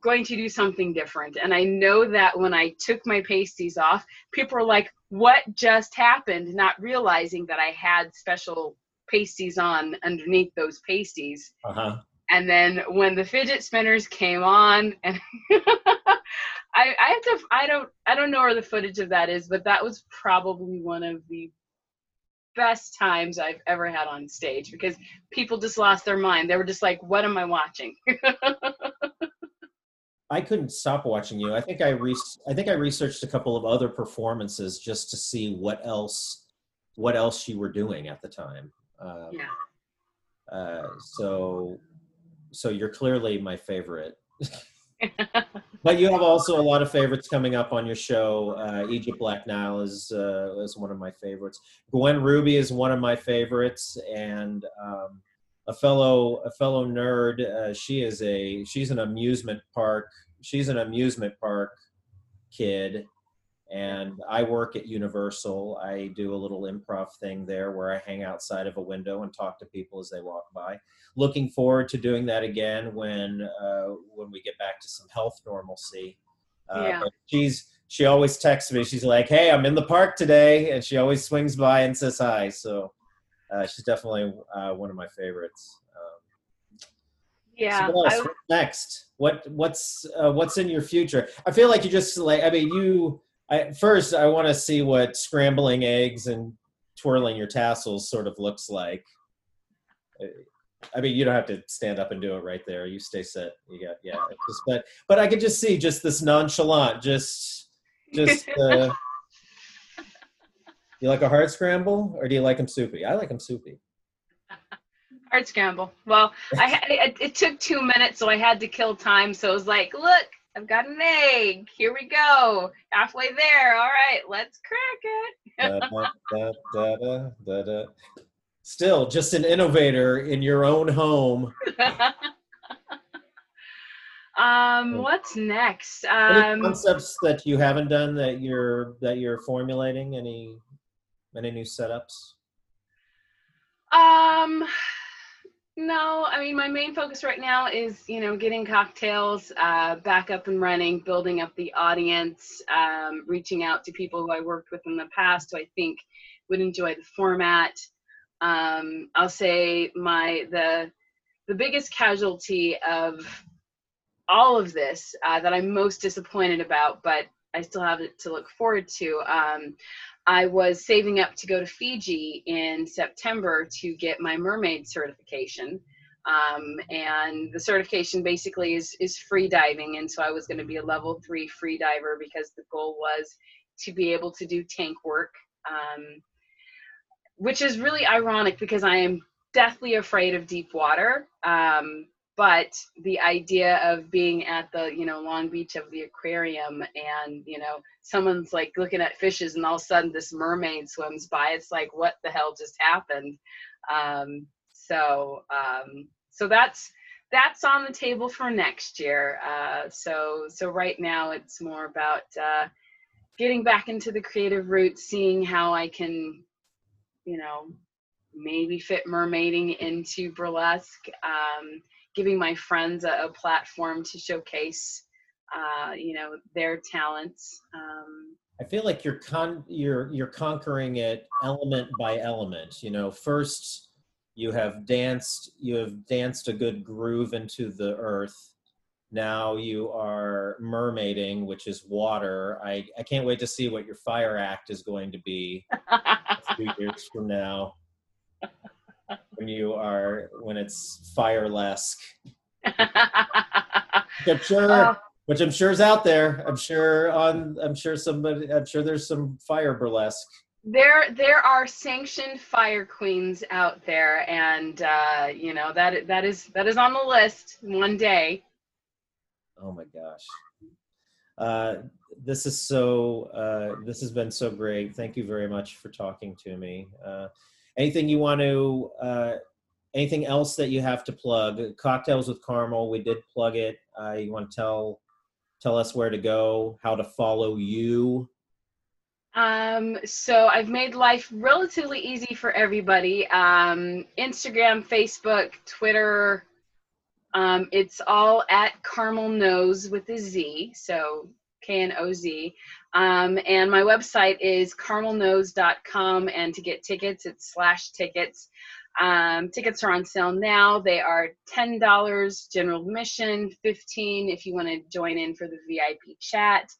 going to do something different. And I know that when I took my pasties off, people were like, what just happened? Not realizing that I had special pasties on underneath those pasties. Uh-huh. And then when the fidget spinners came on and I, I have to I don't I don't know where the footage of that is, but that was probably one of the best times I've ever had on stage because people just lost their mind. They were just like, "What am I watching?" I couldn't stop watching you. I think I re- I think I researched a couple of other performances just to see what else what else you were doing at the time. Um, yeah. uh, so so you're clearly my favorite. but you have also a lot of favorites coming up on your show. Uh, Egypt Black Nile is uh, is one of my favorites. Gwen Ruby is one of my favorites, and um, a fellow a fellow nerd. Uh, she is a she's an amusement park. She's an amusement park kid, and I work at Universal. I do a little improv thing there where I hang outside of a window and talk to people as they walk by. Looking forward to doing that again when uh, when we get back to some health normalcy. Uh, Yeah. She's she always texts me. She's like, "Hey, I'm in the park today," and she always swings by and says hi. So uh, she's definitely uh, one of my favorites. Um, yeah. so what? I- next? What what's uh, what's in your future? I feel like you just like I mean you. I, first, I want to see what scrambling eggs and twirling your tassels sort of looks like. I mean, you don't have to stand up and do it right there. You stay set. You got yeah. Just, but but I could just see just this nonchalant, just just. Uh, you like a hard scramble, or do you like them soupy? I like them soupy. Hard scramble. Well, I it, it took two minutes, so I had to kill time. So it was like, look, I've got an egg. Here we go. Halfway there. All right, let's crack it. da, da, da. Still, just an innovator in your own home. um, what's next? Um, concepts that you haven't done that you're that you're formulating? Any any new setups? Um, no, I mean, my main focus right now is, you know, getting cocktails uh, back up and running, building up the audience, um, reaching out to people who I worked with in the past who I think would enjoy the format. Um, I'll say my the the biggest casualty of all of this uh, that I'm most disappointed about, but I still have it to look forward to. Um, I was saving up to go to Fiji in September to get my mermaid certification. Um, and the certification basically is, is free diving. And so I was going to be a level three free diver because the goal was to be able to do tank work, um, which is really ironic because I am deathly afraid of deep water. Um, but the idea of being at the you know long beach of the aquarium and you know someone's like looking at fishes and all of a sudden this mermaid swims by it's like what the hell just happened? Um, so um, so that's that's on the table for next year. Uh, so so right now it's more about uh, getting back into the creative route seeing how i can you know maybe fit mermaiding into burlesque. Um, giving my friends a, a platform to showcase uh, you know their talents um, I feel like you're con you're you're conquering it element by element. You know, first you have danced you have danced a good groove into the earth. Now you are mermaiding, which is water. I, I can't wait to see what your fire act is going to be a few years from now. When you are when it's firelesque. I'm sure Oh, which I'm sure is out there. I'm sure on. I'm sure somebody. I'm sure there's some fire burlesque. there there are sanctioned fire queens out there and uh, you know that that is that is on the list one day Oh my gosh. Uh, this is so. Uh, this has been so great. Thank you very much for talking to me. Uh, anything you want to? Uh, anything else that you have to plug? Cocktails with Caramel. We did plug it. Uh, you want to tell tell us where to go, how to follow you? Um, so I've made life relatively easy for everybody. Um, Instagram, Facebook, Twitter, Um, it's all at Carmel Knows with a Z, so K N O Z. Um, and my website is carmelknows.com. And to get tickets, it's slash tickets. Um, tickets are on sale now. They are $10 general admission, 15 if you want to join in for the VIP chat.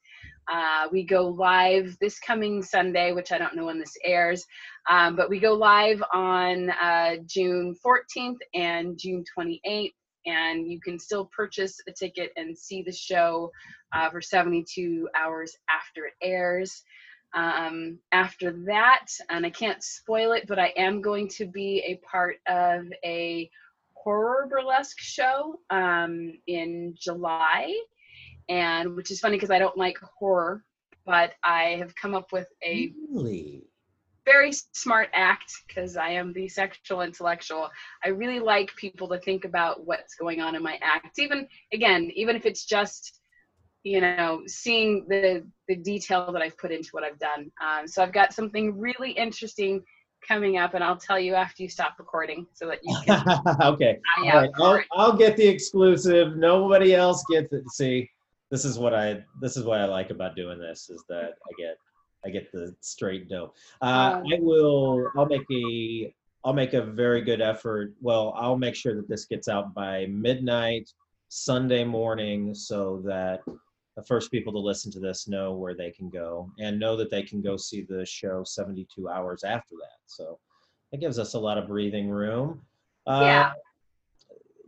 Uh, we go live this coming Sunday, which I don't know when this airs, um, but we go live on uh, June 14th and June 28th. And you can still purchase a ticket and see the show uh, for 72 hours after it airs. Um, after that, and I can't spoil it, but I am going to be a part of a horror burlesque show um, in July, and which is funny because I don't like horror, but I have come up with a Really? Very smart act because I am the sexual intellectual. I really like people to think about what's going on in my act, even again, even if it's just you know seeing the the detail that I've put into what I've done. Um, so I've got something really interesting coming up, and I'll tell you after you stop recording so that you can. okay. All right. I'll. I'll get the exclusive. Nobody else gets it. See, this is what I this is what I like about doing this is that I get I get the straight dough. Uh, Um, I will. I'll make a. I'll make a very good effort. Well, I'll make sure that this gets out by midnight Sunday morning, so that the first people to listen to this know where they can go and know that they can go see the show 72 hours after that. So that gives us a lot of breathing room. Uh, Yeah.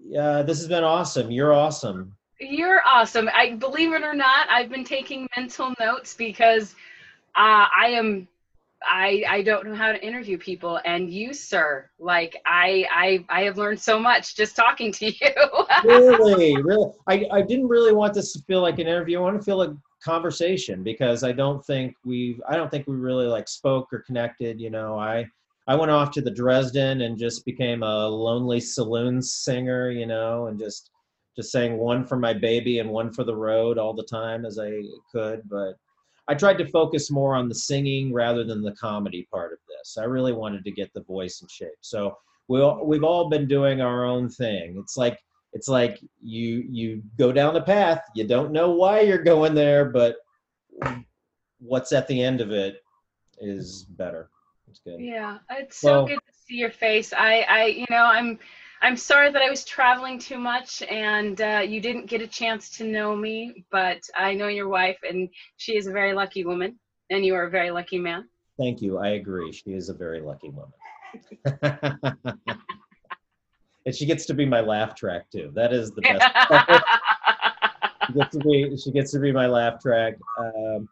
yeah, this has been awesome. You're awesome. You're awesome. I believe it or not, I've been taking mental notes because uh, I am I I don't know how to interview people, and you, sir, like I I I have learned so much just talking to you. really, really. I, I didn't really want this to feel like an interview. I want to feel like conversation because I don't think we I don't think we really like spoke or connected. You know, I I went off to the Dresden and just became a lonely saloon singer. You know, and just just sang one for my baby and one for the road all the time as I could. But I tried to focus more on the singing rather than the comedy part of this. I really wanted to get the voice in shape. So we all, we've all been doing our own thing. It's like it's like you you go down the path. You don't know why you're going there, but what's at the end of it is better. It's good. yeah, it's so Well- good to see your face. I I you know I'm I'm sorry that I was traveling too much and uh, you didn't get a chance to know me, but I know your wife and she is a very lucky woman, and you are a very lucky man. Thank you. I agree. She is a very lucky woman. and she gets to be my laugh track too. That is the best. she gets to be she gets to be my laugh track. Um,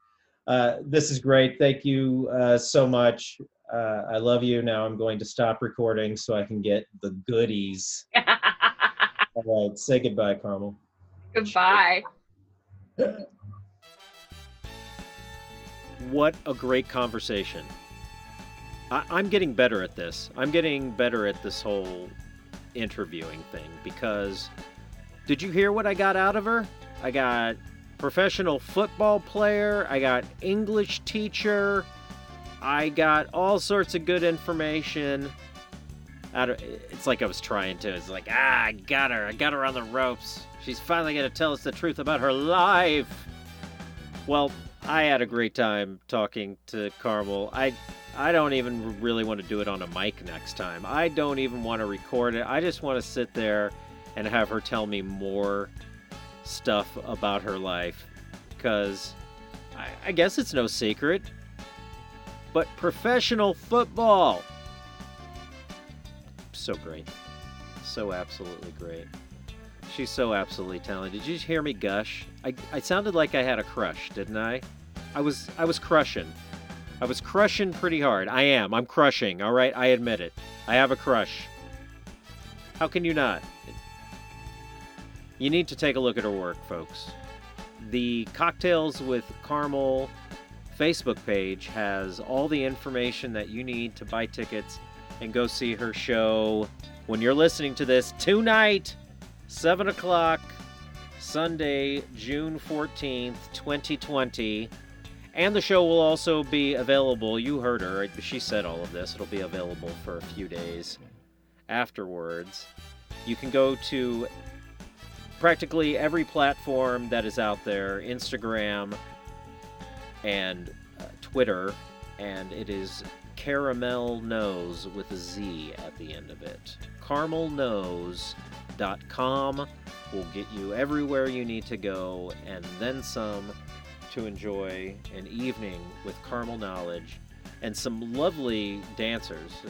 uh, this is great. Thank you uh, so much. Uh, I love you. Now I'm going to stop recording so I can get the goodies. All right, say goodbye, Caramel. Goodbye. What a great conversation. I, I'm getting better at this. I'm getting better at this whole interviewing thing because did you hear what I got out of her? I got professional football player, I got English teacher, I got all sorts of good information. Out of, it's like I was trying to. It's like, ah, I got her. I got her on the ropes. She's finally going to tell us the truth about her life. Well, I had a great time talking to Caramel. I I don't even really want to do it on a mic next time. I don't even want to record it. I just want to sit there and have her tell me more stuff about her life because I, I guess it's no secret. But professional football. So great. So absolutely great. She's so absolutely talented. Did you hear me gush? I, I sounded like I had a crush, didn't I? I was I was crushing. I was crushing pretty hard. I am. I'm crushing. All right, I admit it. I have a crush. How can you not? You need to take a look at her work, folks. The Cocktails with Caramel Facebook page has all the information that you need to buy tickets and go see her show when you're listening to this tonight, 7 o'clock, Sunday, June 14th, 2020. And the show will also be available. You heard her. She said all of this. It'll be available for a few days afterwards. You can go to practically every platform that is out there Instagram and uh, Twitter, and it is Caramel Nose with a Z at the end of it. CaramelNose.com will get you everywhere you need to go and then some to enjoy an evening with caramel knowledge and some lovely dancers. Uh,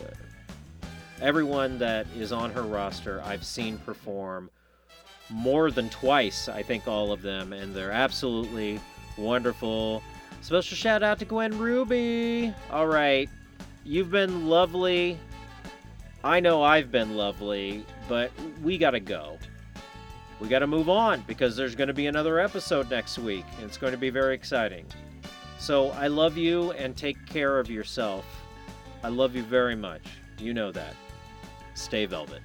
everyone that is on her roster, I've seen perform more than twice, I think, all of them, and they're absolutely wonderful. Special shout out to Gwen Ruby. All right, you've been lovely. I know I've been lovely, but we gotta go. We gotta move on because there's gonna be another episode next week, and it's going to be very exciting. So I love you and take care of yourself. I love you very much. You know that. Stay velvet.